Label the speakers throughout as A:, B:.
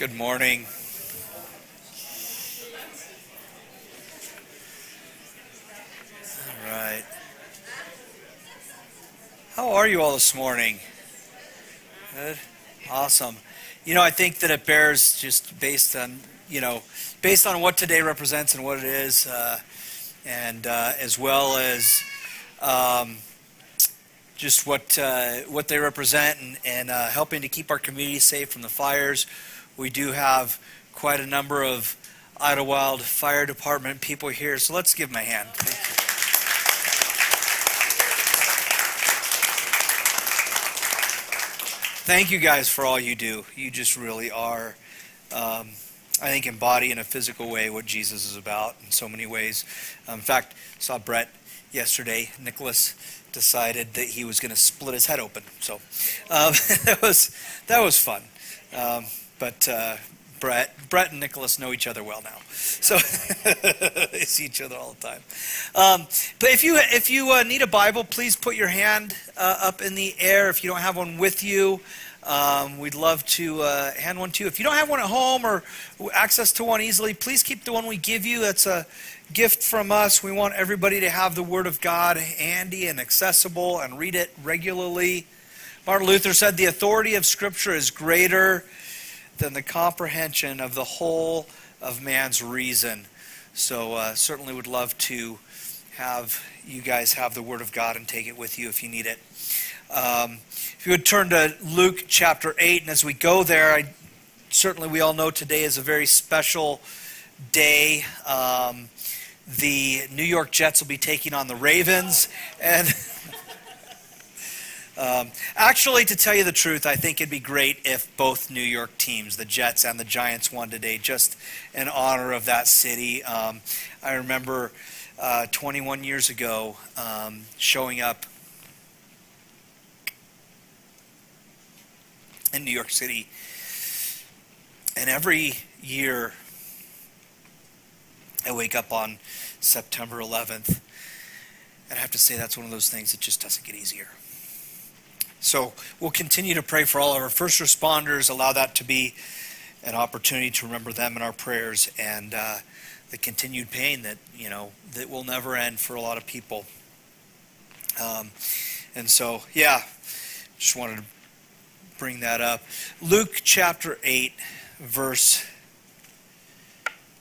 A: Good morning. All right. How are you all this morning? Good. Awesome. You know, I think that it bears just based on, you know, based on what today represents and what it is, uh, and uh, as well as um, just what uh, what they represent and, and uh, helping to keep our community safe from the fires. We do have quite a number of Idyllwild Fire Department people here, so let's give them a hand. Thank you. Thank you guys for all you do. You just really are, um, I think, embody in a physical way what Jesus is about in so many ways. Um, in fact, saw Brett yesterday. Nicholas decided that he was going to split his head open, so um, that was that was fun. But uh, Brett, Brett and Nicholas know each other well now, so they see each other all the time. Um, but if you if you uh, need a Bible, please put your hand uh, up in the air. If you don't have one with you, um, we'd love to uh, hand one to you. If you don't have one at home or access to one easily, please keep the one we give you. That's a gift from us. We want everybody to have the Word of God handy and accessible and read it regularly. Martin Luther said, "The authority of Scripture is greater." Than the comprehension of the whole of man's reason. So, uh, certainly would love to have you guys have the Word of God and take it with you if you need it. Um, if you would turn to Luke chapter 8, and as we go there, I, certainly we all know today is a very special day. Um, the New York Jets will be taking on the Ravens, and Um, actually, to tell you the truth, I think it'd be great if both New York teams, the Jets and the Giants, won today, just in honor of that city. Um, I remember uh, 21 years ago um, showing up in New York City, and every year I wake up on September 11th, and I have to say that's one of those things that just doesn't get easier. So we'll continue to pray for all of our first responders, allow that to be an opportunity to remember them in our prayers and uh, the continued pain that, you know, that will never end for a lot of people. Um, and so, yeah, just wanted to bring that up. Luke chapter 8, verse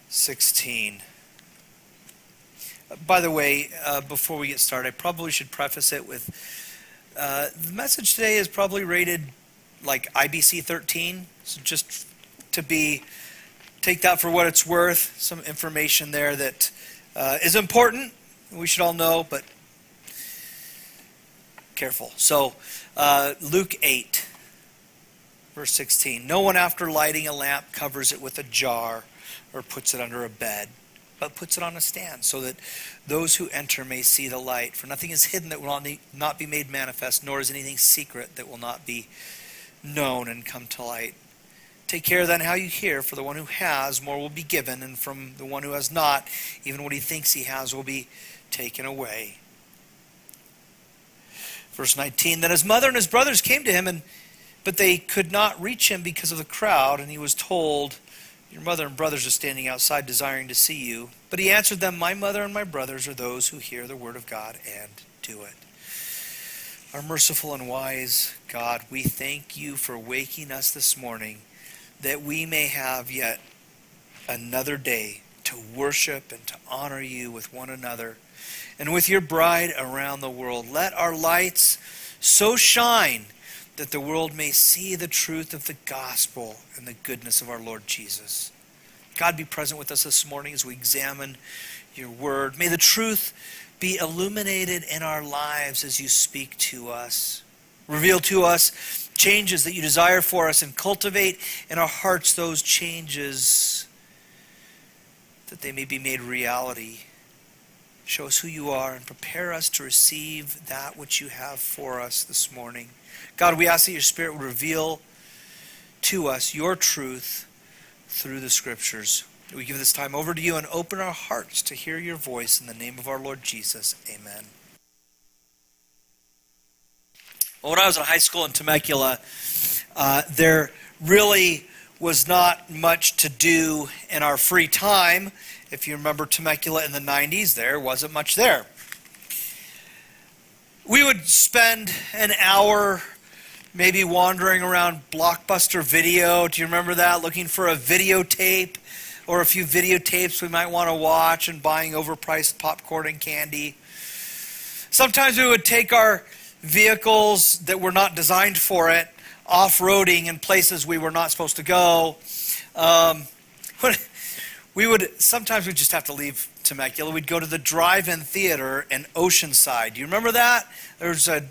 A: 16. By the way, uh, before we get started, I probably should preface it with uh, the message today is probably rated like IBC 13. So just to be, take that for what it's worth. Some information there that uh, is important. We should all know, but careful. So uh, Luke 8, verse 16. No one after lighting a lamp covers it with a jar or puts it under a bed but puts it on a stand so that those who enter may see the light. For nothing is hidden that will not be made manifest, nor is anything secret that will not be known and come to light. Take care then how you hear, for the one who has, more will be given, and from the one who has not, even what he thinks he has will be taken away. Verse 19 Then his mother and his brothers came to him, and but they could not reach him because of the crowd, and he was told, your mother and brothers are standing outside desiring to see you. But he answered them, My mother and my brothers are those who hear the word of God and do it. Our merciful and wise God, we thank you for waking us this morning that we may have yet another day to worship and to honor you with one another and with your bride around the world. Let our lights so shine that the world may see the truth of the gospel and the goodness of our Lord Jesus. God be present with us this morning as we examine your word. May the truth be illuminated in our lives as you speak to us. Reveal to us changes that you desire for us and cultivate in our hearts those changes that they may be made reality. Show us who you are and prepare us to receive that which you have for us this morning. God, we ask that your Spirit would reveal to us your truth through the Scriptures. We give this time over to you and open our hearts to hear your voice in the name of our Lord Jesus. Amen. Well, when I was in high school in Temecula, uh, there really was not much to do in our free time. If you remember Temecula in the 90s, there wasn't much there. We would spend an hour maybe wandering around Blockbuster Video. Do you remember that? Looking for a videotape or a few videotapes we might want to watch and buying overpriced popcorn and candy. Sometimes we would take our vehicles that were not designed for it off roading in places we were not supposed to go. Um, we would sometimes we just have to leave Temecula. We'd go to the drive-in theater in Oceanside. Do you remember that? There's a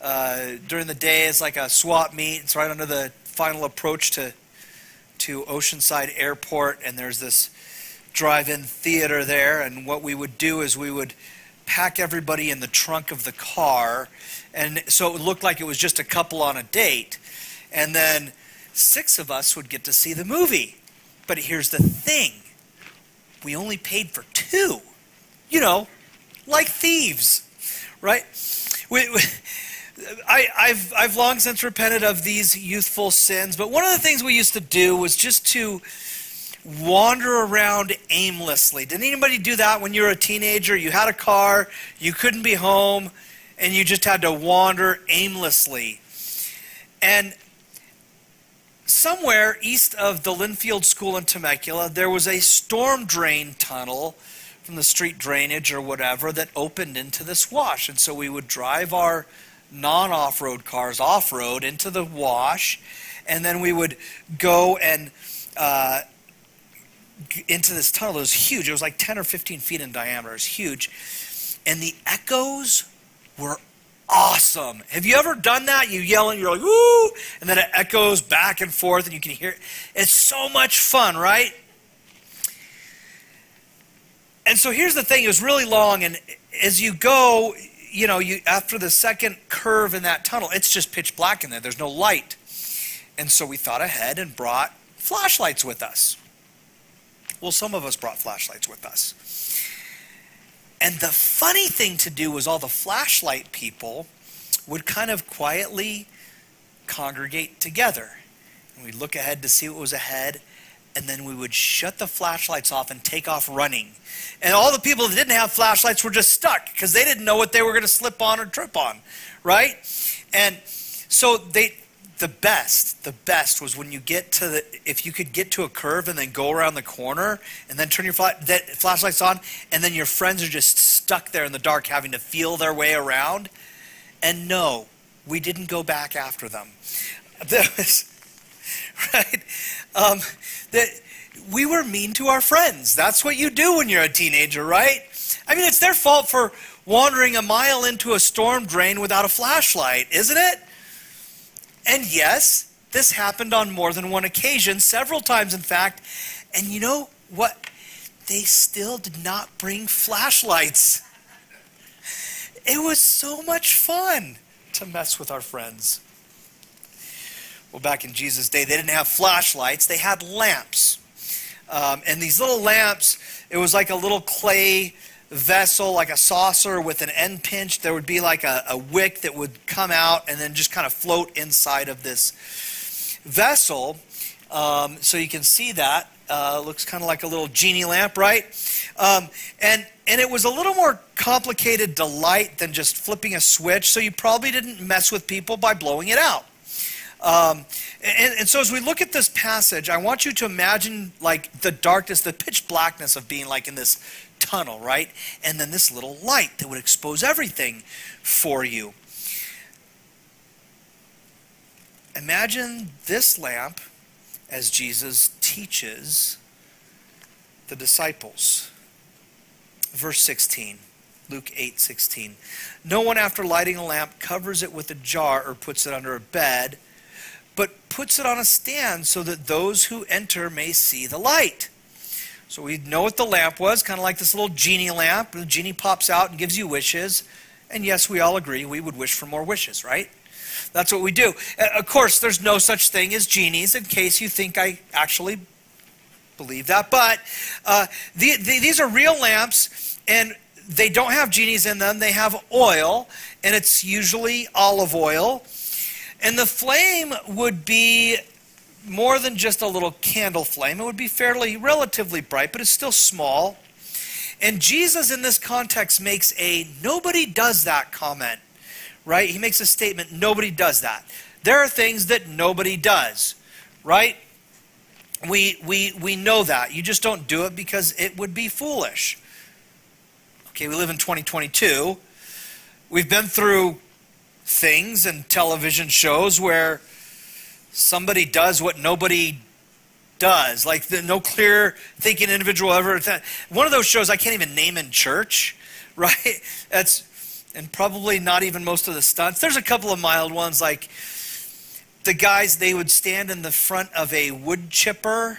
A: uh, during the day it's like a swap meet. It's right under the final approach to to Oceanside Airport, and there's this drive-in theater there. And what we would do is we would pack everybody in the trunk of the car, and so it looked like it was just a couple on a date, and then six of us would get to see the movie. But here's the thing: we only paid for two. You know, like thieves, right? We, we, I, have I've long since repented of these youthful sins, but one of the things we used to do was just to wander around aimlessly. Did anybody do that when you were a teenager? You had a car, you couldn't be home, and you just had to wander aimlessly. And somewhere east of the Linfield School in Temecula, there was a storm drain tunnel from the street drainage or whatever that opened into this wash. And so we would drive our non off road cars off road into the wash, and then we would go and uh, into this tunnel. It was huge. It was like 10 or 15 feet in diameter. It was huge. And the echoes were awesome. Have you ever done that? You yell and you're like, woo, and then it echoes back and forth and you can hear it. It's so much fun, right? And so here's the thing, it was really long, and as you go, you know, you after the second curve in that tunnel, it's just pitch black in there. There's no light. And so we thought ahead and brought flashlights with us. Well, some of us brought flashlights with us. And the funny thing to do was all the flashlight people would kind of quietly congregate together. And we'd look ahead to see what was ahead, and then we would shut the flashlights off and take off running. And all the people that didn't have flashlights were just stuck because they didn't know what they were going to slip on or trip on, right? And so they the best, the best was when you get to the if you could get to a curve and then go around the corner and then turn your flash, that flashlights on and then your friends are just stuck there in the dark having to feel their way around. And no, we didn't go back after them. That was right. Um, that we were mean to our friends. That's what you do when you're a teenager, right? I mean, it's their fault for wandering a mile into a storm drain without a flashlight, isn't it? And yes, this happened on more than one occasion, several times, in fact. And you know what? They still did not bring flashlights. It was so much fun to mess with our friends. Well, back in Jesus' day, they didn't have flashlights, they had lamps. Um, and these little lamps, it was like a little clay vessel, like a saucer with an end pinch. There would be like a, a wick that would come out and then just kind of float inside of this vessel. Um, so you can see that. Uh, looks kind of like a little genie lamp, right? Um, and and it was a little more complicated to light than just flipping a switch. So you probably didn't mess with people by blowing it out. Um, and, and, so as we look at this passage, I want you to imagine like the darkness, the pitch blackness of being like in this tunnel, right? And then this little light that would expose everything for you. Imagine this lamp as Jesus teaches the disciples. Verse 16. Luke 8, 16. No one, after lighting a lamp, covers it with a jar or puts it under a bed but puts it on a stand so that those who enter may see the light. So we know what the lamp was, kind of like this little genie lamp. The genie pops out and gives you wishes. And yes, we all agree we would wish for more wishes, right? That's what we do. Of course, there's no such thing as genies, in case you think I actually believe that. But uh, the, the, these are real lamps, and they don't have genies in them. They have oil, and it's usually olive oil. And the flame would be more than just a little candle flame. It would be fairly, relatively bright, but it's still small. And Jesus, in this context, makes a nobody does that comment, right? He makes a statement nobody does that. There are things that nobody does, right? We, we, we know that. You just don't do it because it would be foolish. Okay, we live in 2022. We've been through things and television shows where somebody does what nobody does. Like the no clear thinking individual ever. One of those shows I can't even name in church, right? That's and probably not even most of the stunts. There's a couple of mild ones like the guys they would stand in the front of a wood chipper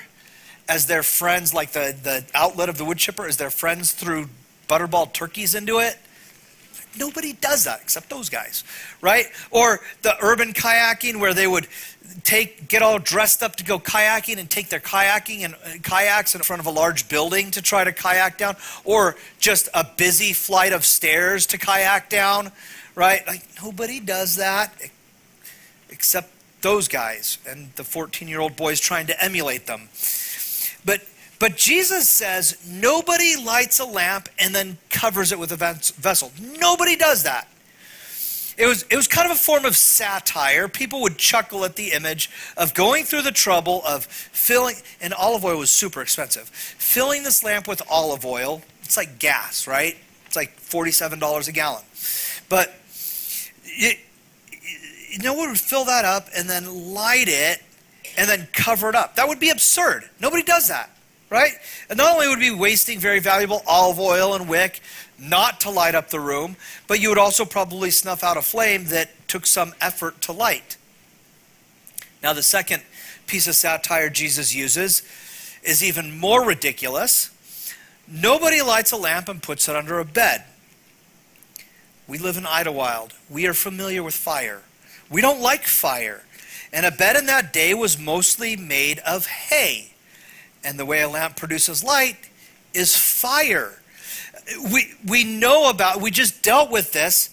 A: as their friends, like the, the outlet of the wood chipper, as their friends threw butterball turkeys into it. Nobody does that except those guys, right? Or the urban kayaking where they would take get all dressed up to go kayaking and take their kayaking and uh, kayaks in front of a large building to try to kayak down or just a busy flight of stairs to kayak down right? Like nobody does that except those guys and the 14 year old boys trying to emulate them. But but Jesus says nobody lights a lamp and then covers it with a vessel. Nobody does that it was, it was kind of a form of satire. People would chuckle at the image of going through the trouble of filling, and olive oil was super expensive, filling this lamp with olive oil. It's like gas, right? It's like $47 a gallon. But it, you know, would fill that up and then light it and then cover it up. That would be absurd. Nobody does that, right? And not only would be wasting very valuable olive oil and wick, not to light up the room, but you would also probably snuff out a flame that took some effort to light. Now, the second piece of satire Jesus uses is even more ridiculous. Nobody lights a lamp and puts it under a bed. We live in Idyllwild. We are familiar with fire. We don't like fire. And a bed in that day was mostly made of hay. And the way a lamp produces light is fire we, we know about, we just dealt with this,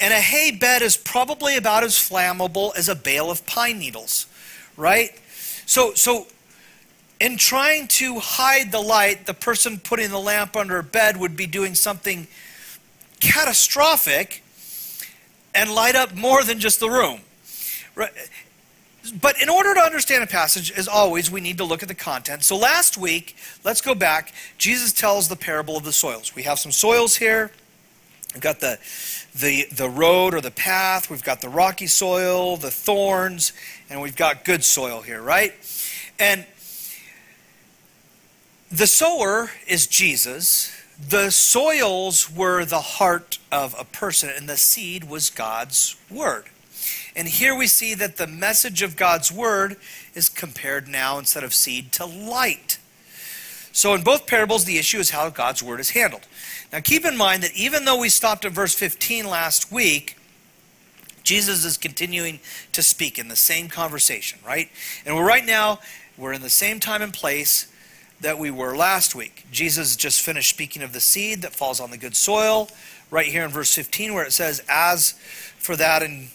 A: and a hay bed is probably about as flammable as a bale of pine needles, right? So, so in trying to hide the light, the person putting the lamp under a bed would be doing something catastrophic and light up more than just the room. Right? But in order to understand a passage, as always, we need to look at the content. So last week, let's go back. Jesus tells the parable of the soils. We have some soils here. We've got the, the, the road or the path. We've got the rocky soil, the thorns, and we've got good soil here, right? And the sower is Jesus. The soils were the heart of a person, and the seed was God's word. And here we see that the message of God's word is compared now instead of seed to light. So in both parables, the issue is how God's word is handled. Now keep in mind that even though we stopped at verse 15 last week, Jesus is continuing to speak in the same conversation, right? And we're right now, we're in the same time and place that we were last week. Jesus just finished speaking of the seed that falls on the good soil, right here in verse 15, where it says, As for that in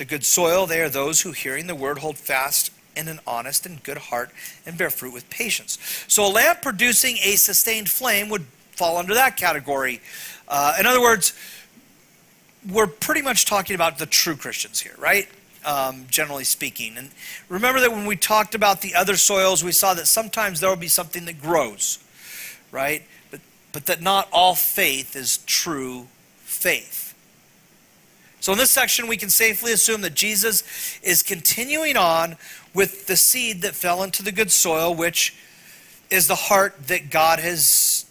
A: the good soil, they are those who, hearing the word, hold fast in an honest and good heart and bear fruit with patience. So a lamp producing a sustained flame would fall under that category. Uh, in other words, we're pretty much talking about the true Christians here, right? Um, generally speaking. And remember that when we talked about the other soils, we saw that sometimes there will be something that grows, right? But, but that not all faith is true faith. So in this section, we can safely assume that Jesus is continuing on with the seed that fell into the good soil, which is the heart that God has,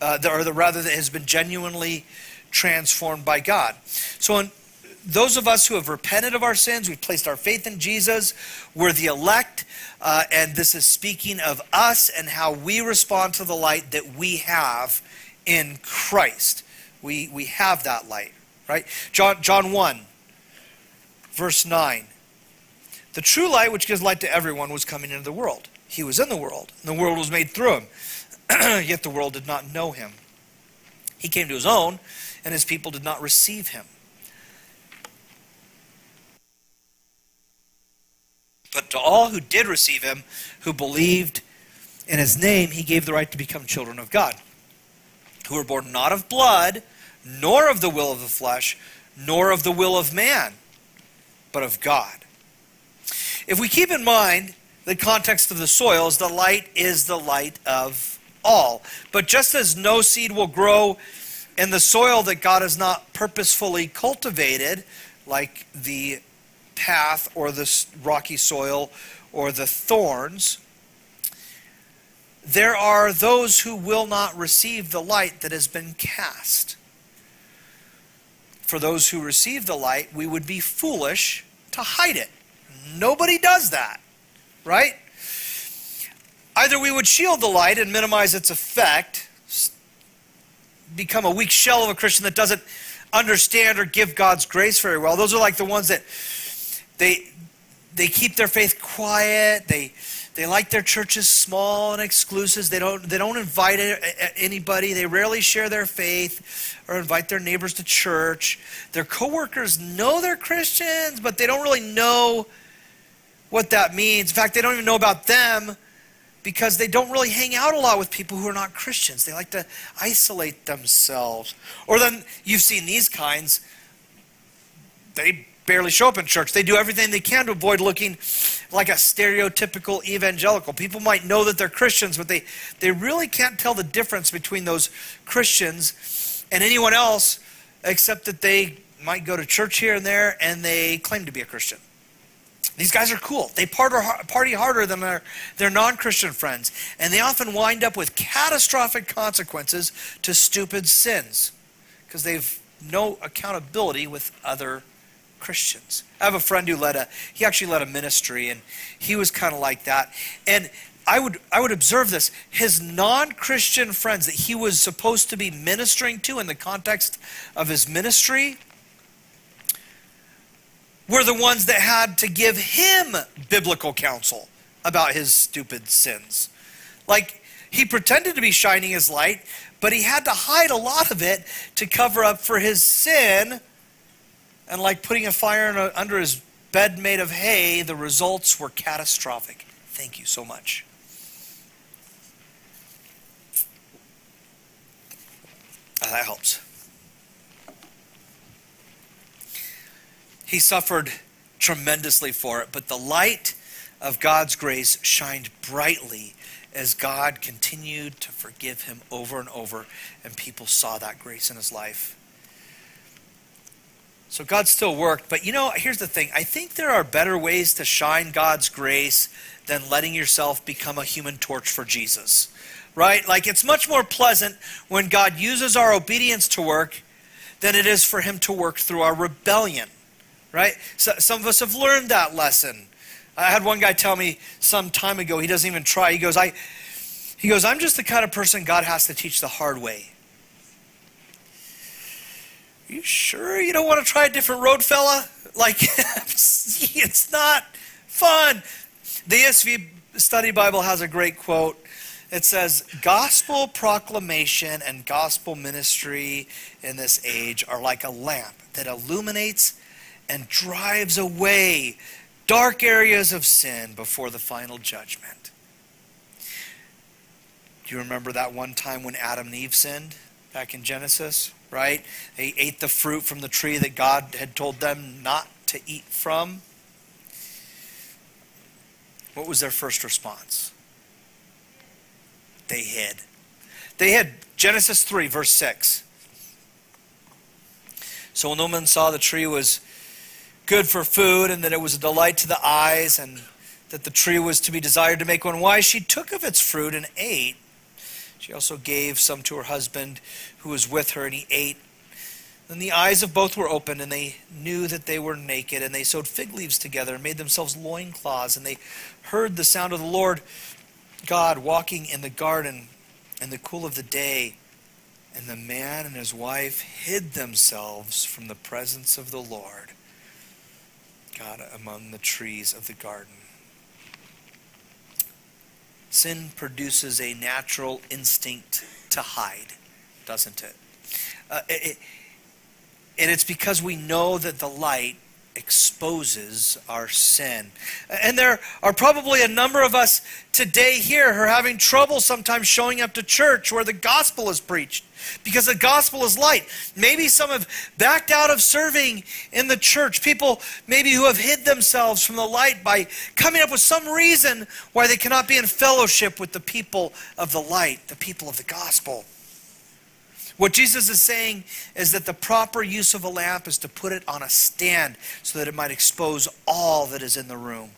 A: uh, or the, rather that has been genuinely transformed by God. So in, those of us who have repented of our sins, we've placed our faith in Jesus, we're the elect, uh, and this is speaking of us and how we respond to the light that we have in Christ. We, we have that light. Right? John, John 1, verse 9. The true light, which gives light to everyone, was coming into the world. He was in the world, and the world was made through him. Yet the world did not know him. He came to his own, and his people did not receive him. But to all who did receive him, who believed in his name, he gave the right to become children of God, who were born not of blood, nor of the will of the flesh, nor of the will of man, but of God. If we keep in mind the context of the soils, the light is the light of all. But just as no seed will grow in the soil that God has not purposefully cultivated, like the path or the rocky soil or the thorns, there are those who will not receive the light that has been cast. For those who receive the light, we would be foolish to hide it. Nobody does that, right? Either we would shield the light and minimize its effect, become a weak shell of a Christian that doesn't understand or give God's grace very well. Those are like the ones that they they keep their faith quiet. They they like their churches small and exclusive. They don't they don't invite anybody. They rarely share their faith or invite their neighbors to church. Their coworkers know they're Christians, but they don't really know what that means. In fact, they don't even know about them because they don't really hang out a lot with people who are not Christians. They like to isolate themselves. Or then you've seen these kinds, they barely show up in church. They do everything they can to avoid looking like a stereotypical evangelical. People might know that they're Christians, but they, they really can't tell the difference between those Christians and anyone else except that they might go to church here and there and they claim to be a Christian. These guys are cool. They party harder than their, their non Christian friends, and they often wind up with catastrophic consequences to stupid sins because they've no accountability with other Christians. I have a friend who led a he actually led a ministry and he was kind of like that. And I would I would observe this. His non-Christian friends that he was supposed to be ministering to in the context of his ministry were the ones that had to give him biblical counsel about his stupid sins. Like, he pretended to be shining his light, but he had to hide a lot of it to cover up for his sin. And like putting a fire a, under his bed made of hay, the results were catastrophic. Thank you so much. Oh, that helps. He suffered tremendously for it, but the light of God's grace shined brightly as God continued to forgive him over and over, and people saw that grace in his life. So God still worked, but you know, here's the thing. I think there are better ways to shine God's grace than letting yourself become a human torch for Jesus. Right? Like it's much more pleasant when God uses our obedience to work than it is for him to work through our rebellion right? So, some of us have learned that lesson. I had one guy tell me some time ago, he doesn't even try. He goes, I, he goes, I'm just the kind of person God has to teach the hard way. You sure you don't want to try a different road, fella? Like, it's not fun. The ESV Study Bible has a great quote. It says, Gospel proclamation and gospel ministry in this age are like a lamp that illuminates and drives away dark areas of sin before the final judgment. Do you remember that one time when Adam and Eve sinned back in Genesis? Right? They ate the fruit from the tree that God had told them not to eat from. What was their first response? They hid. They hid. Genesis 3, verse 6. So when the woman saw the tree was good for food and that it was a delight to the eyes and that the tree was to be desired to make one wise, she took of its fruit and ate. She also gave some to her husband who was with her, and he ate. Then the eyes of both were opened, and they knew that they were naked, and they sewed fig leaves together and made themselves loincloths, and they heard the sound of the Lord God walking in the garden in the cool of the day. And the man and his wife hid themselves from the presence of the Lord God among the trees of the garden. Sin produces a natural instinct to hide, doesn't it? Uh, it, and it's because we know that the light exposes our sin. And there are probably a number of us today here who are having trouble sometimes showing up to church where the gospel is preached because the gospel is light. Maybe some have backed out of serving in the church. People maybe who have hid themselves from the light by coming up with some reason why they cannot be in fellowship with the people of the light, the people of the gospel. What Jesus is saying is that the proper use of a lamp is to put it on a stand so that it might expose all that is in the room.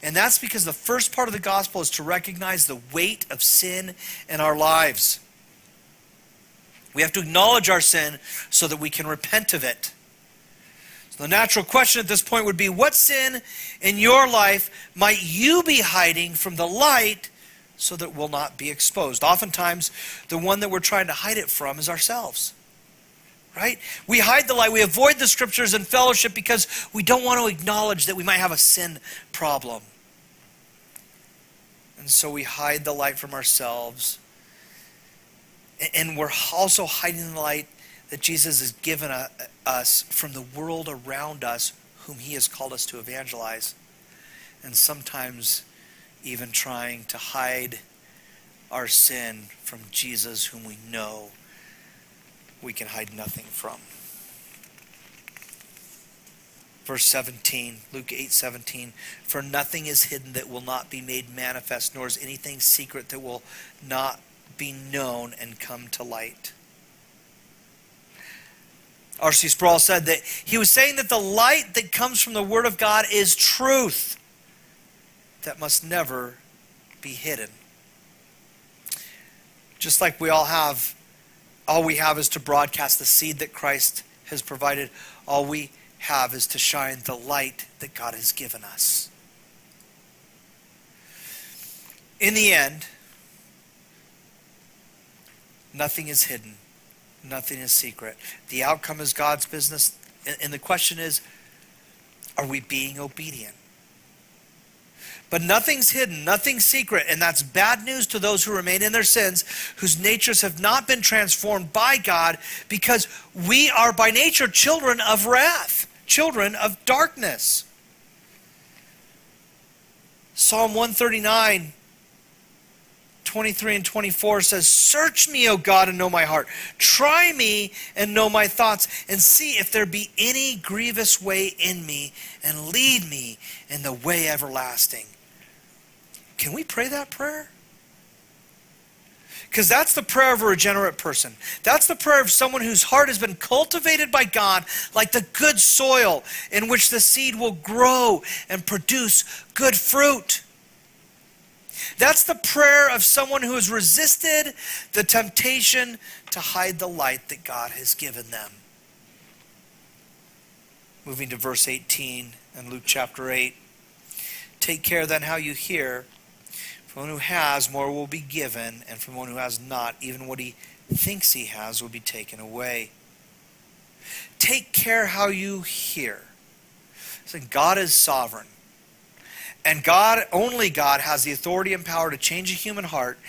A: And that's because the first part of the gospel is to recognize the weight of sin in our lives. We have to acknowledge our sin so that we can repent of it. So the natural question at this point would be what sin in your life might you be hiding from the light so that it will not be exposed. Oftentimes, the one that we're trying to hide it from is ourselves. Right? We hide the light. We avoid the scriptures and fellowship because we don't want to acknowledge that we might have a sin problem. And so we hide the light from ourselves. And we're also hiding the light that Jesus has given us from the world around us, whom he has called us to evangelize. And sometimes even trying to hide our sin from Jesus, whom we know we can hide nothing from. Verse 17, Luke 8 17. For nothing is hidden that will not be made manifest, nor is anything secret that will not be known and come to light. R.C. Sproul said that he was saying that the light that comes from the Word of God is truth that must never be hidden. Just like we all have, all we have is to broadcast the seed that Christ has provided. All we have is to shine the light that God has given us. In the end, nothing is hidden, nothing is secret. The outcome is God's business. And the question is are we being obedient? But nothing's hidden, nothing's secret, and that's bad news to those who remain in their sins, whose natures have not been transformed by God, because we are by nature children of wrath, children of darkness. Psalm 139, 23 and 24 says, Search me, O God, and know my heart. Try me and know my thoughts, and see if there be any grievous way in me, and lead me in the way everlasting. Can we pray that prayer? Because that's the prayer of a regenerate person. That's the prayer of someone whose heart has been cultivated by God like the good soil in which the seed will grow and produce good fruit. That's the prayer of someone who has resisted the temptation to hide the light that God has given them. Moving to verse 18 in Luke chapter 8. Take care then how you hear from one who has, more will be given, and from one who has not, even what he thinks he has will be taken away. Take care how you hear. So God is sovereign. And God, only God, has the authority and power to change a human heart,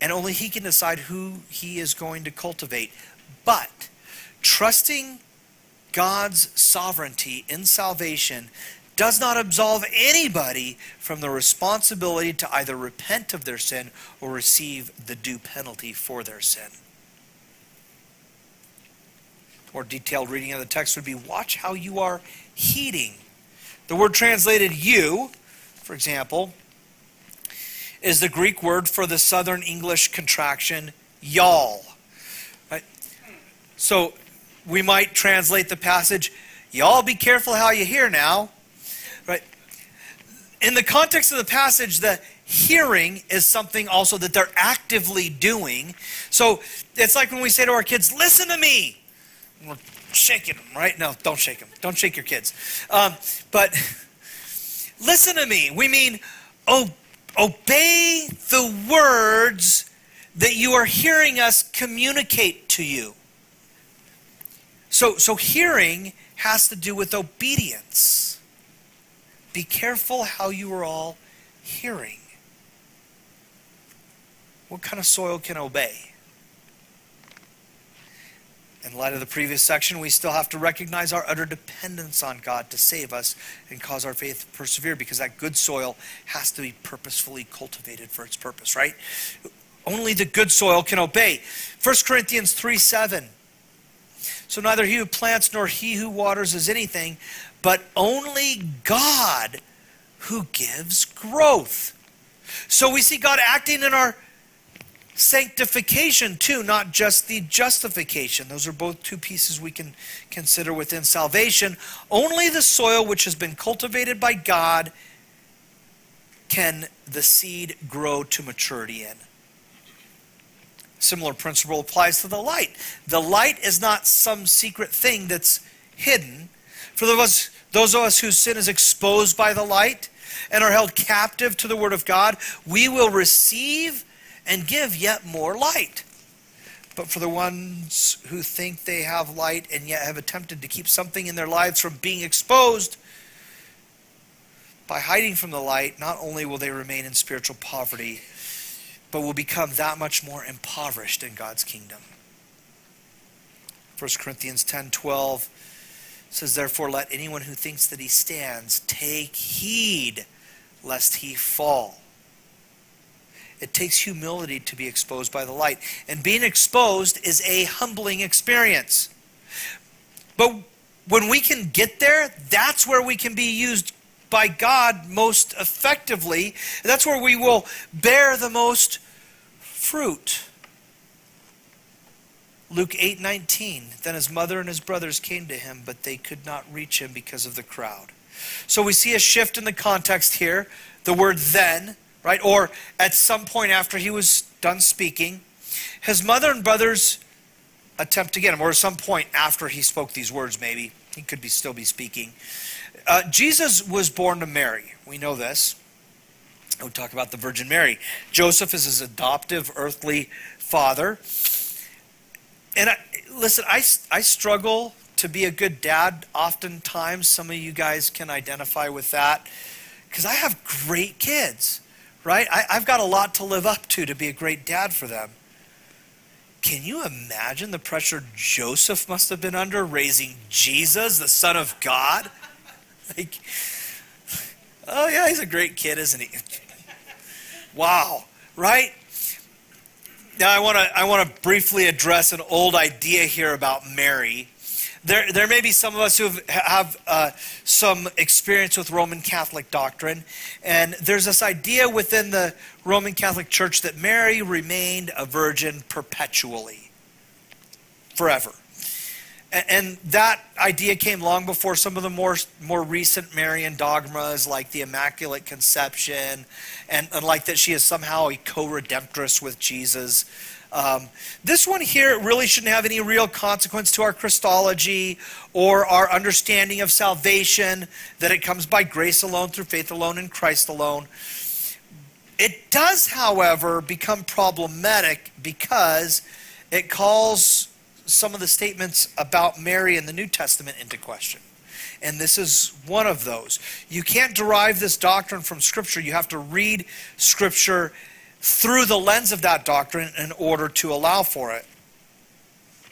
A: and only He can decide who He is going to cultivate. But trusting God's sovereignty in salvation does not absolve anybody from the responsibility to either repent of their sin or receive the due penalty for their sin. More detailed reading of the text would be watch how you are heeding. The word translated you, for example, is the Greek word for the Southern English contraction y'all. Right? So we might translate the passage, y'all be careful how you hear now in the context of the passage, the hearing is something also that they're actively doing. So it's like when we say to our kids, listen to me. We're shaking them, right? No, don't shake them. Don't shake your kids. Um, but listen to me. We mean oh, obey the words that you are hearing us communicate to you. So, so hearing has to do with obedience. Be careful how you are all hearing. What kind of soil can obey? In light of the previous section, we still have to recognize our utter dependence on God to save us and cause our faith to persevere because that good soil has to be purposefully cultivated for its purpose, right? Only the good soil can obey. 1 Corinthians 3 7. So neither he who plants nor he who waters is anything, but only God who gives growth. So we see God acting in our sanctification too, not just the justification. Those are both two pieces we can consider within salvation. Only the soil which has been cultivated by God can the seed grow to maturity in. Similar principle applies to the light. The light is not some secret thing that's hidden. For those, those of us whose sin is exposed by the light and are held captive to the Word of God, we will receive and give yet more light. But for the ones who think they have light and yet have attempted to keep something in their lives from being exposed, by hiding from the light, not only will they remain in spiritual poverty, but will become that much more impoverished in God's kingdom. 1 Corinthians 10 12 says, Therefore, let anyone who thinks that he stands take heed lest he fall. It takes humility to be exposed by the light. And being exposed is a humbling experience. But when we can get there, that's where we can be used by God most effectively. That's where we will bear the most fruit. Luke 8:19 Then his mother and his brothers came to him but they could not reach him because of the crowd. So we see a shift in the context here. The word then right? Or at some point after he was done speaking, his mother and brothers attempt to get him, or at some point after he spoke these words, maybe. He could be still be speaking. Uh, Jesus was born to Mary. We know this. We talk about the Virgin Mary. Joseph is his adoptive earthly father. And I, listen, I, I struggle to be a good dad oftentimes. Some of you guys can identify with that because I have great kids right? I, I've got a lot to live up to to be a great dad for them. Can you imagine the pressure Joseph must have been under raising Jesus, the Son of God? Like, oh yeah, he's a great kid, isn't he? Wow, right? Now I want to I want to briefly address an old idea here about Mary there, there may be some of us who have, uh, some experience with Roman Catholic doctrine, and there's this idea within the Roman Catholic Church that Mary remained a virgin perpetually, forever. And, that idea came long before some of the more, more recent Marian dogmas, like the Immaculate Conception, and, and like that she is somehow a co redemptress with Jesus. Um, this one here really shouldn't have any real consequence to our Christology or our understanding of salvation, that it comes by grace alone, through faith alone, in Christ alone. It does, however, become problematic because it calls some of the statements about Mary in the New Testament into question. And this is one of those. You can't derive this doctrine from Scripture. You have to read Scripture through the lens of that doctrine in order to allow for it.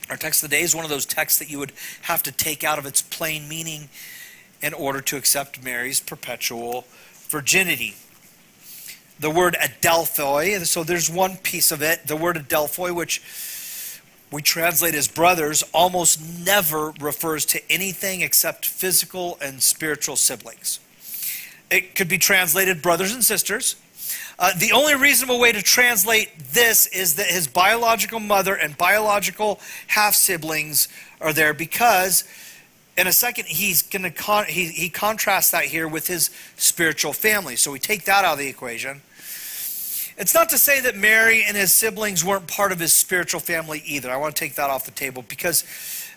A: Our text of the day is one of those texts that you would have to take out of its plain meaning in order to accept Mary's perpetual virginity. The word adelphoi, so there's one piece of it, the word adelphoi, which we translate as brothers, almost never refers to anything except physical and spiritual siblings. It could be translated brothers and sisters. Uh, the only reasonable way to translate this is that his biological mother and biological half siblings are there because in a second he's going to con- he, he contrasts that here with his spiritual family so we take that out of the equation it's not to say that mary and his siblings weren't part of his spiritual family either i want to take that off the table because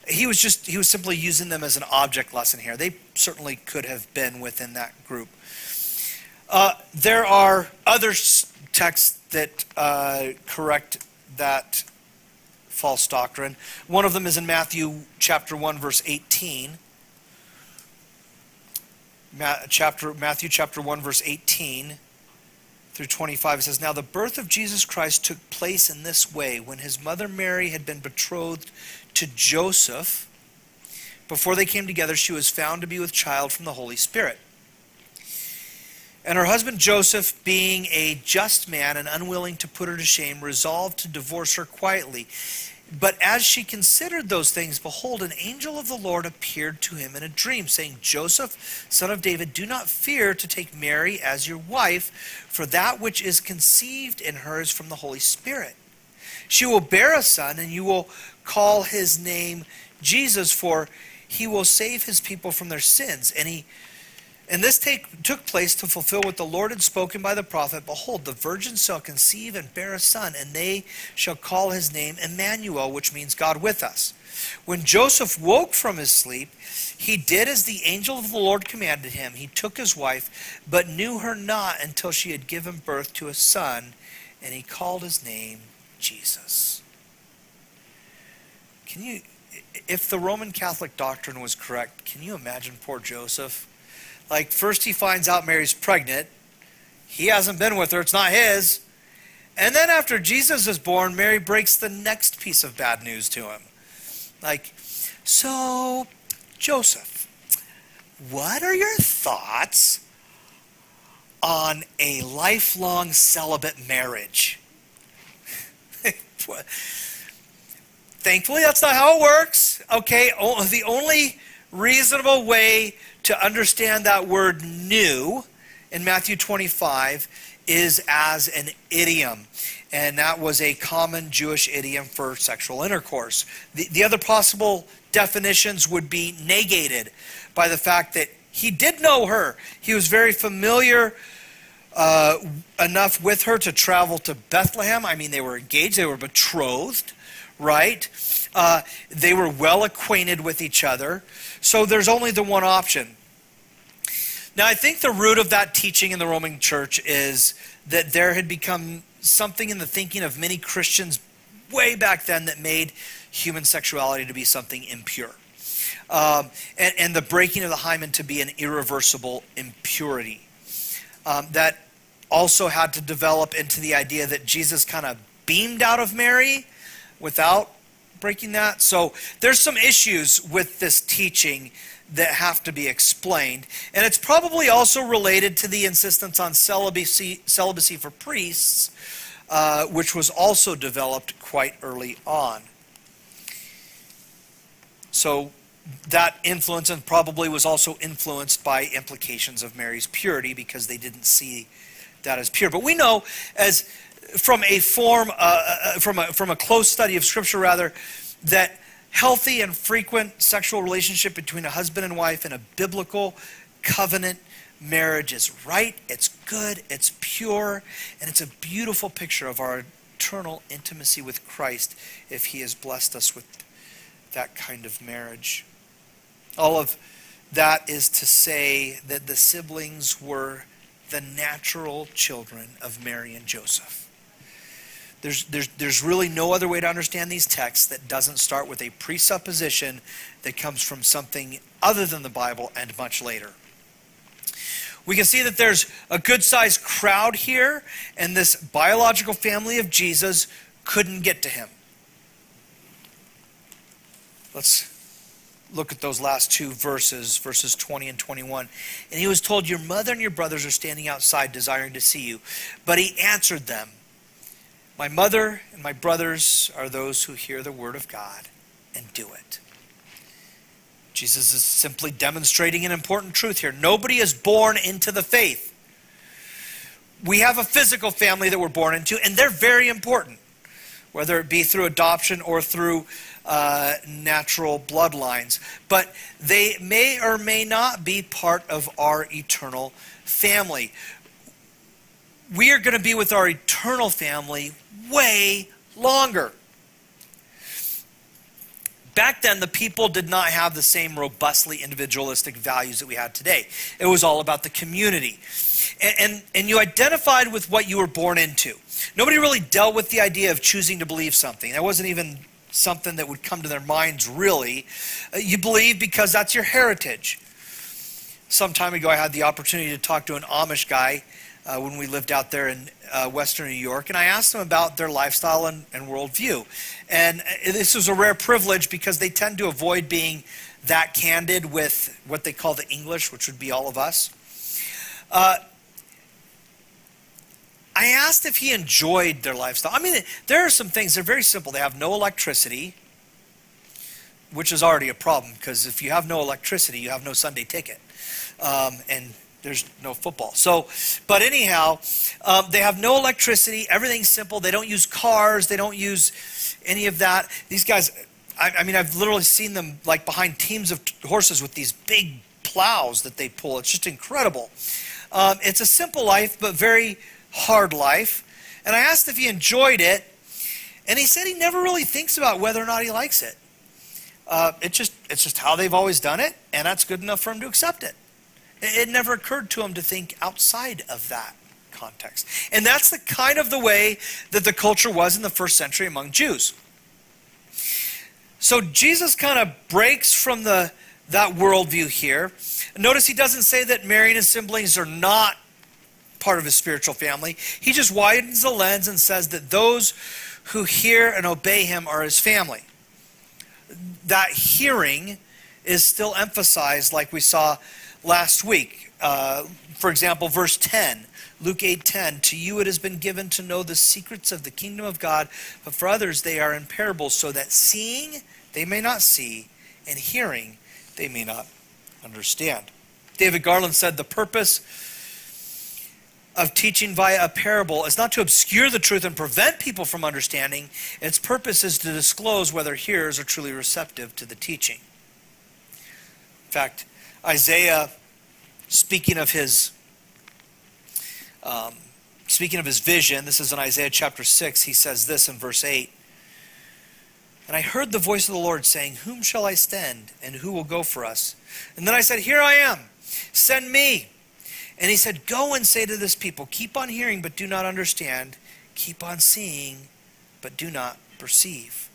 A: he was just he was simply using them as an object lesson here they certainly could have been within that group uh, there are other texts that uh, correct that false doctrine. One of them is in Matthew chapter 1, verse 18. Ma- chapter, Matthew chapter 1, verse 18 through 25 it says, Now the birth of Jesus Christ took place in this way. When his mother Mary had been betrothed to Joseph, before they came together, she was found to be with child from the Holy Spirit. And her husband Joseph, being a just man and unwilling to put her to shame, resolved to divorce her quietly. But as she considered those things, behold, an angel of the Lord appeared to him in a dream, saying, Joseph, son of David, do not fear to take Mary as your wife, for that which is conceived in her is from the Holy Spirit. She will bear a son, and you will call his name Jesus, for he will save his people from their sins. And he and this take, took place to fulfill what the Lord had spoken by the prophet Behold, the virgin shall conceive and bear a son, and they shall call his name Emmanuel, which means God with us. When Joseph woke from his sleep, he did as the angel of the Lord commanded him. He took his wife, but knew her not until she had given birth to a son, and he called his name Jesus. Can you, if the Roman Catholic doctrine was correct, can you imagine poor Joseph? Like, first he finds out Mary's pregnant. He hasn't been with her, it's not his. And then after Jesus is born, Mary breaks the next piece of bad news to him. Like, so, Joseph, what are your thoughts on a lifelong celibate marriage? Thankfully, that's not how it works. Okay, the only reasonable way to understand that word knew in Matthew 25 is as an idiom. And that was a common Jewish idiom for sexual intercourse. The, the other possible definitions would be negated by the fact that he did know her. He was very familiar uh, enough with her to travel to Bethlehem. I mean, they were engaged, they were betrothed, right? Uh, they were well acquainted with each other. So there's only the one option. Now, I think the root of that teaching in the Roman church is that there had become something in the thinking of many Christians way back then that made human sexuality to be something impure. Um, and, and, the breaking of the hymen to be an irreversible impurity. Um, that also had to develop into the idea that Jesus kind of beamed out of Mary without breaking that. So there's some issues with this teaching that have to be explained. And it's probably also related to the insistence on celibacy, celibacy for priests, uh, which was also developed quite early on. So that influence and probably was also influenced by implications of Mary's purity because they didn't see that as pure. But we know as from a form, uh, uh, uh, from, a, from a close study of Scripture, rather, that healthy and frequent sexual relationship between a husband and wife in a biblical covenant marriage is right, it's good, it's pure, and it's a beautiful picture of our eternal intimacy with Christ if He has blessed us with that kind of marriage. All of that is to say that the siblings were the natural children of Mary and Joseph. There's, there's, there's really no other way to understand these texts that doesn't start with a presupposition that comes from something other than the Bible and much later. We can see that there's a good sized crowd here, and this biological family of Jesus couldn't get to him. Let's look at those last two verses, verses 20 and 21. And he was told, Your mother and your brothers are standing outside desiring to see you. But he answered them, my mother and my brothers are those who hear the word of God and do it. Jesus is simply demonstrating an important truth here. Nobody is born into the faith. We have a physical family that we're born into, and they're very important, whether it be through adoption or through uh, natural bloodlines. But they may or may not be part of our eternal family. We are going to be with our eternal family way longer. Back then, the people did not have the same robustly individualistic values that we have today. It was all about the community. And, and, and, you identified with what you were born into. Nobody really dealt with the idea of choosing to believe something. That wasn't even something that would come to their minds, really. Uh, you believe because that's your heritage. Some time ago, I had the opportunity to talk to an Amish guy uh, when we lived out there in uh, Western New York, and I asked them about their lifestyle and, and worldview. And uh, this was a rare privilege because they tend to avoid being that candid with what they call the English, which would be all of us. Uh, I asked if he enjoyed their lifestyle. I mean, there are some things, they're very simple. They have no electricity, which is already a problem because if you have no electricity, you have no Sunday ticket. Um, and there's no football. So, but anyhow, um, they have no electricity. Everything's simple. They don't use cars. They don't use any of that. These guys, I, I mean, I've literally seen them like behind teams of horses with these big plows that they pull. It's just incredible. Um, it's a simple life, but very hard life. And I asked if he enjoyed it, and he said he never really thinks about whether or not he likes it. Uh, it just, it's just how they've always done it, and that's good enough for him to accept it. It never occurred to him to think outside of that context. And that's the kind of the way that the culture was in the first century among Jews. So Jesus kind of breaks from the that worldview here. Notice he doesn't say that Mary and his siblings are not part of his spiritual family. He just widens the lens and says that those who hear and obey him are his family. That hearing is still emphasized, like we saw last week. Uh, for example, verse 10, Luke 8:10, "To you it has been given to know the secrets of the kingdom of God, but for others they are in parables, so that seeing they may not see, and hearing they may not understand." David Garland said, "The purpose of teaching via a parable is not to obscure the truth and prevent people from understanding. Its purpose is to disclose whether hearers are truly receptive to the teaching." In fact, Isaiah, speaking of his um, speaking of his vision, this is in Isaiah chapter 6, he says this in verse 8. And I heard the voice of the Lord saying, Whom shall I send, and who will go for us? And then I said, Here I am, send me. And he said, Go and say to this people, Keep on hearing, but do not understand. Keep on seeing, but do not perceive.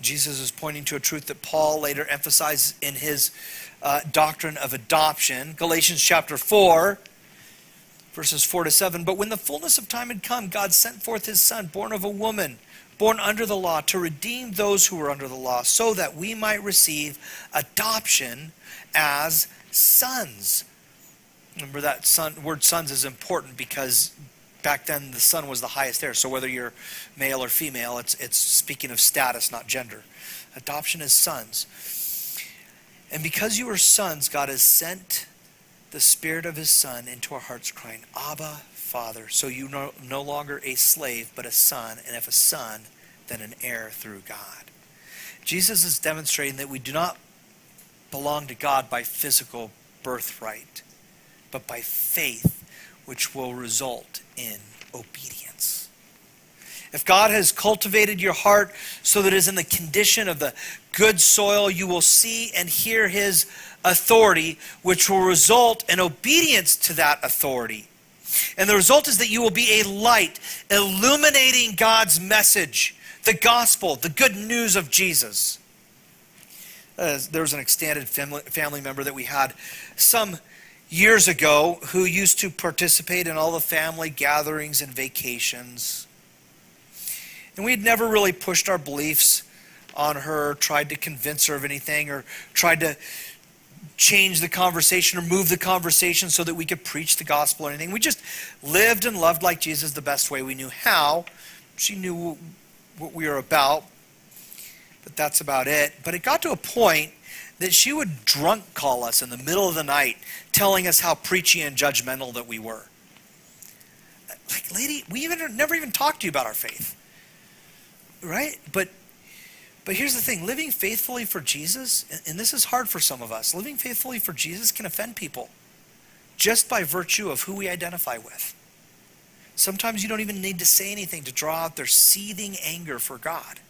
A: Jesus is pointing to a truth that Paul later emphasized in his uh, doctrine of adoption. Galatians chapter 4, verses 4 to 7. But when the fullness of time had come, God sent forth his Son, born of a woman, born under the law, to redeem those who were under the law, so that we might receive adoption as sons. Remember that son, word sons is important because back then the son was the highest heir. So whether you're male or female, it's, it's speaking of status, not gender. Adoption is sons. And because you are sons, God has sent the Spirit of His Son into our hearts, crying, Abba, Father. So you are no longer a slave, but a son. And if a son, then an heir through God. Jesus is demonstrating that we do not belong to God by physical birthright, but by faith, which will result in obedience. If God has cultivated your heart so that it is in the condition of the good soil, you will see and hear his authority, which will result in obedience to that authority. And the result is that you will be a light illuminating God's message, the gospel, the good news of Jesus. Uh, there was an extended family, family member that we had some years ago who used to participate in all the family gatherings and vacations. And we had never really pushed our beliefs on her, tried to convince her of anything, or tried to change the conversation or move the conversation so that we could preach the gospel or anything. We just lived and loved like Jesus the best way we knew how. She knew what we were about, but that's about it. But it got to a point that she would drunk call us in the middle of the night, telling us how preachy and judgmental that we were. Like, lady, we even never even talked to you about our faith right? But but here's the thing living faithfully for Jesus, and this is hard for some of us, living faithfully for Jesus can offend people just by virtue of who we identify with. Sometimes you don't even need to say anything to draw out their seething anger for God.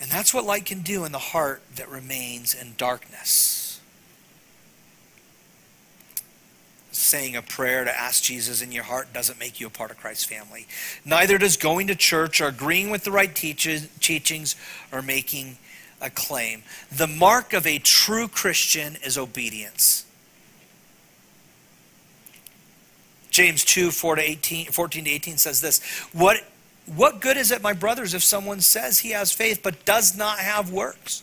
A: And that's what light can do in the heart that remains in darkness. saying a prayer to ask Jesus in your heart doesn't make you a part of Christ's family. Neither does going to church or agreeing with the right teachings or making a claim. The mark of a true Christian is obedience. James 2, 4 to 18, 14 to 18 says this what, what good is it, my brothers, if someone says he has faith but does not have works?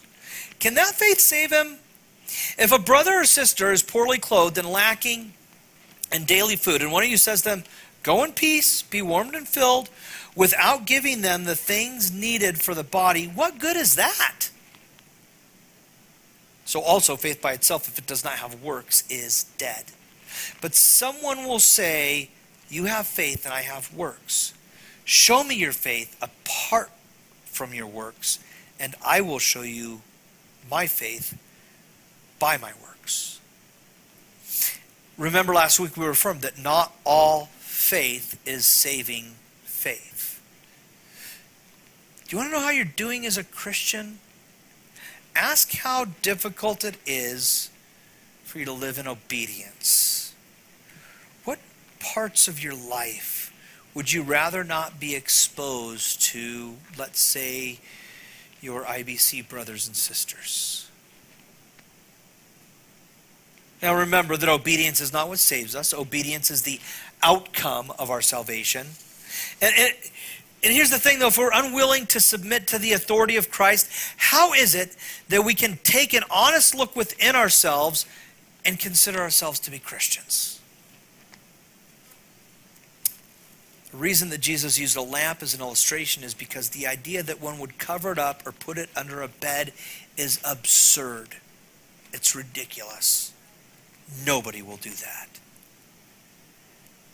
A: Can that faith save him? If a brother or sister is poorly clothed and lacking in daily food, and one of you says to them, Go in peace, be warmed and filled, without giving them the things needed for the body, what good is that? So, also, faith by itself, if it does not have works, is dead. But someone will say, You have faith and I have works. Show me your faith apart from your works, and I will show you my faith by my works. Remember last week we were affirmed that not all faith is saving faith. Do you want to know how you're doing as a Christian? Ask how difficult it is for you to live in obedience. What parts of your life would you rather not be exposed to, let's say, your IBC brothers and sisters? Now remember that obedience is not what saves us. Obedience is the outcome of our salvation. And, and, and, here's the thing, though, if we're unwilling to submit to the authority of Christ, how is it that we can take an honest look within ourselves and consider ourselves to be Christians? The reason that Jesus used a lamp as an illustration is because the idea that one would cover it up or put it under a bed is absurd. It's ridiculous. Nobody will do that.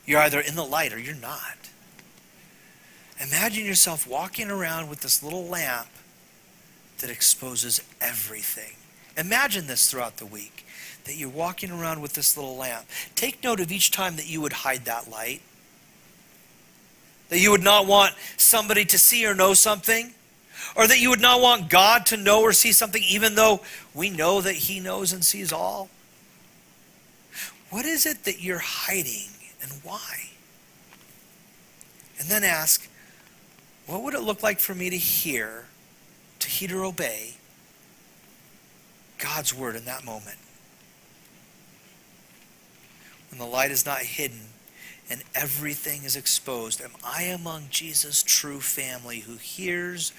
A: You're either in the light or you're not. Imagine yourself walking around with this little lamp that exposes everything. Imagine this throughout the week that you're walking around with this little lamp. Take note of each time that you would hide that light that you would not want somebody to see or know something, or that you would not want God to know or see something, even though we know that He knows and sees all? What is it that you're hiding and why? And then ask, what would it look like for me to hear, to heed or obey God's word in that moment? When the light is not hidden, and everything is exposed. Am I among Jesus' true family who hears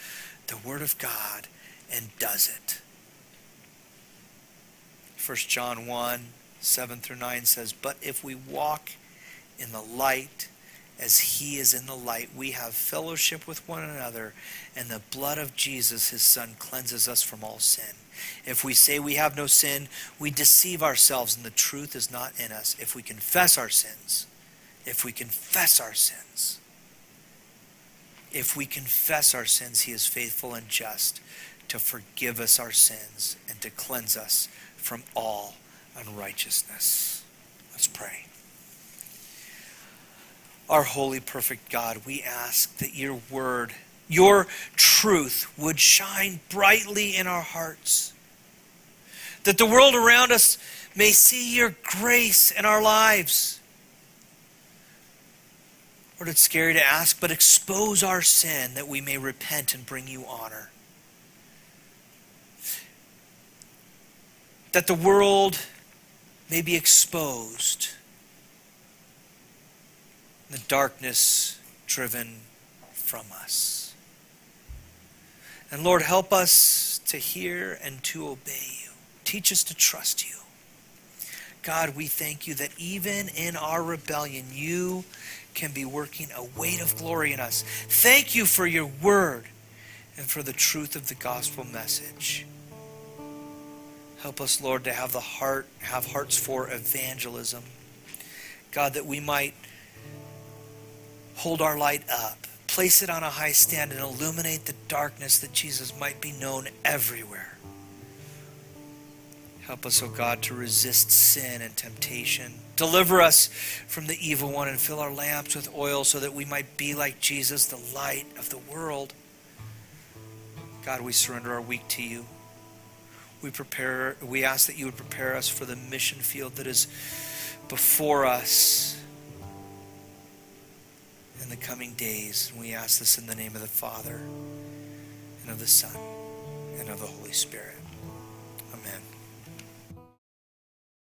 A: the word of God and does it? 1 John 1 7 through 9 says, But if we walk in the light as he is in the light, we have fellowship with one another, and the blood of Jesus, his son, cleanses us from all sin. If we say we have no sin, we deceive ourselves, and the truth is not in us. If we confess our sins, if we confess our sins. If we confess our sins, he is faithful and just to forgive us our sins and to cleanse us from all unrighteousness. Let's pray. Our holy, perfect God, we ask that your word, your truth, would shine brightly in our hearts. That the world around us may see your grace in our lives Lord, it's scary to ask, but expose our sin that we may repent and bring you honor. That the world may be exposed, the darkness driven from us. And Lord, help us to hear and to obey you. Teach us to trust you. God, we thank you that even in our rebellion, you can be working a weight of glory in us. Thank you for your word and for the truth of the gospel message. Help us, Lord, to have the heart, have hearts for evangelism. God, that we might hold our light up, place it on a high stand, and illuminate the darkness that Jesus might be known everywhere. Help us, O oh God, to resist sin and temptation. Deliver us from the evil one and fill our lamps with oil so that we might be like Jesus, the light of the world. God, we surrender our week to you. We prepare we ask that you would prepare us for the mission field that is before us in the coming days. And we ask this in the name of the Father and of the Son and of the Holy Spirit.